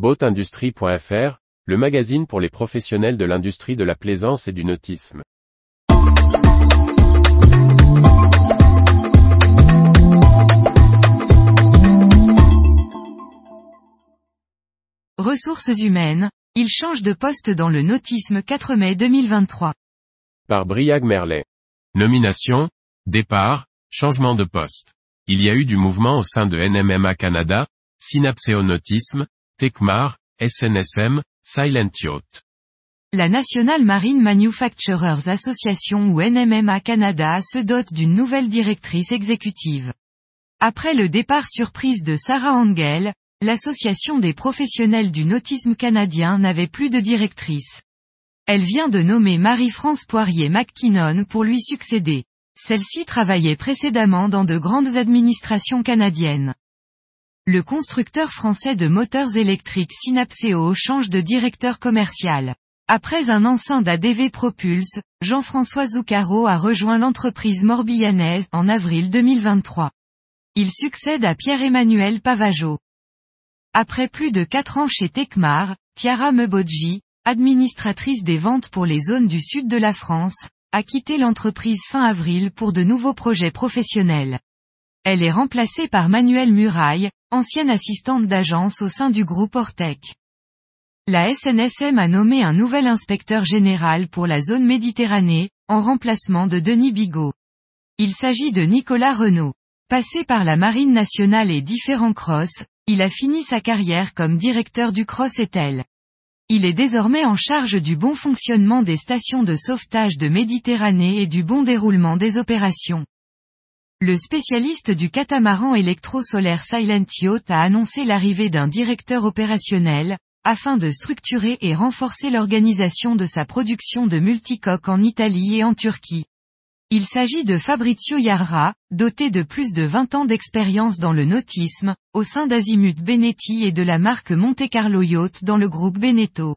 Boatindustrie.fr, le magazine pour les professionnels de l'industrie de la plaisance et du nautisme. Ressources humaines, il change de poste dans le nautisme 4 mai 2023. Par Briag Merlet. Nomination, départ, changement de poste. Il y a eu du mouvement au sein de NMMA Canada, Synapséonautisme, Tecmar, SNSM, Silent Yacht. La National Marine Manufacturers Association ou NMMA Canada se dote d'une nouvelle directrice exécutive. Après le départ surprise de Sarah Angel, l'association des professionnels du nautisme canadien n'avait plus de directrice. Elle vient de nommer Marie-France Poirier McKinnon pour lui succéder. Celle-ci travaillait précédemment dans de grandes administrations canadiennes. Le constructeur français de moteurs électriques Synapseo change de directeur commercial. Après un enceinte d'ADV Propulse, Jean-François Zuccaro a rejoint l'entreprise morbillanaise en avril 2023. Il succède à Pierre-Emmanuel Pavageau. Après plus de quatre ans chez Tecmar, Tiara Mebodji, administratrice des ventes pour les zones du sud de la France, a quitté l'entreprise fin avril pour de nouveaux projets professionnels. Elle est remplacée par Manuel Muraille, ancienne assistante d'agence au sein du groupe Ortec. La SNSM a nommé un nouvel inspecteur général pour la zone Méditerranée, en remplacement de Denis Bigot. Il s'agit de Nicolas Renault. Passé par la Marine nationale et différents crosses, il a fini sa carrière comme directeur du Cross Etel. Il est désormais en charge du bon fonctionnement des stations de sauvetage de Méditerranée et du bon déroulement des opérations. Le spécialiste du catamaran électro-solaire Silent Yacht a annoncé l'arrivée d'un directeur opérationnel, afin de structurer et renforcer l'organisation de sa production de multicoques en Italie et en Turquie. Il s'agit de Fabrizio Yarra, doté de plus de 20 ans d'expérience dans le nautisme, au sein d'Azimut Benetti et de la marque Monte Carlo Yacht dans le groupe Beneteau.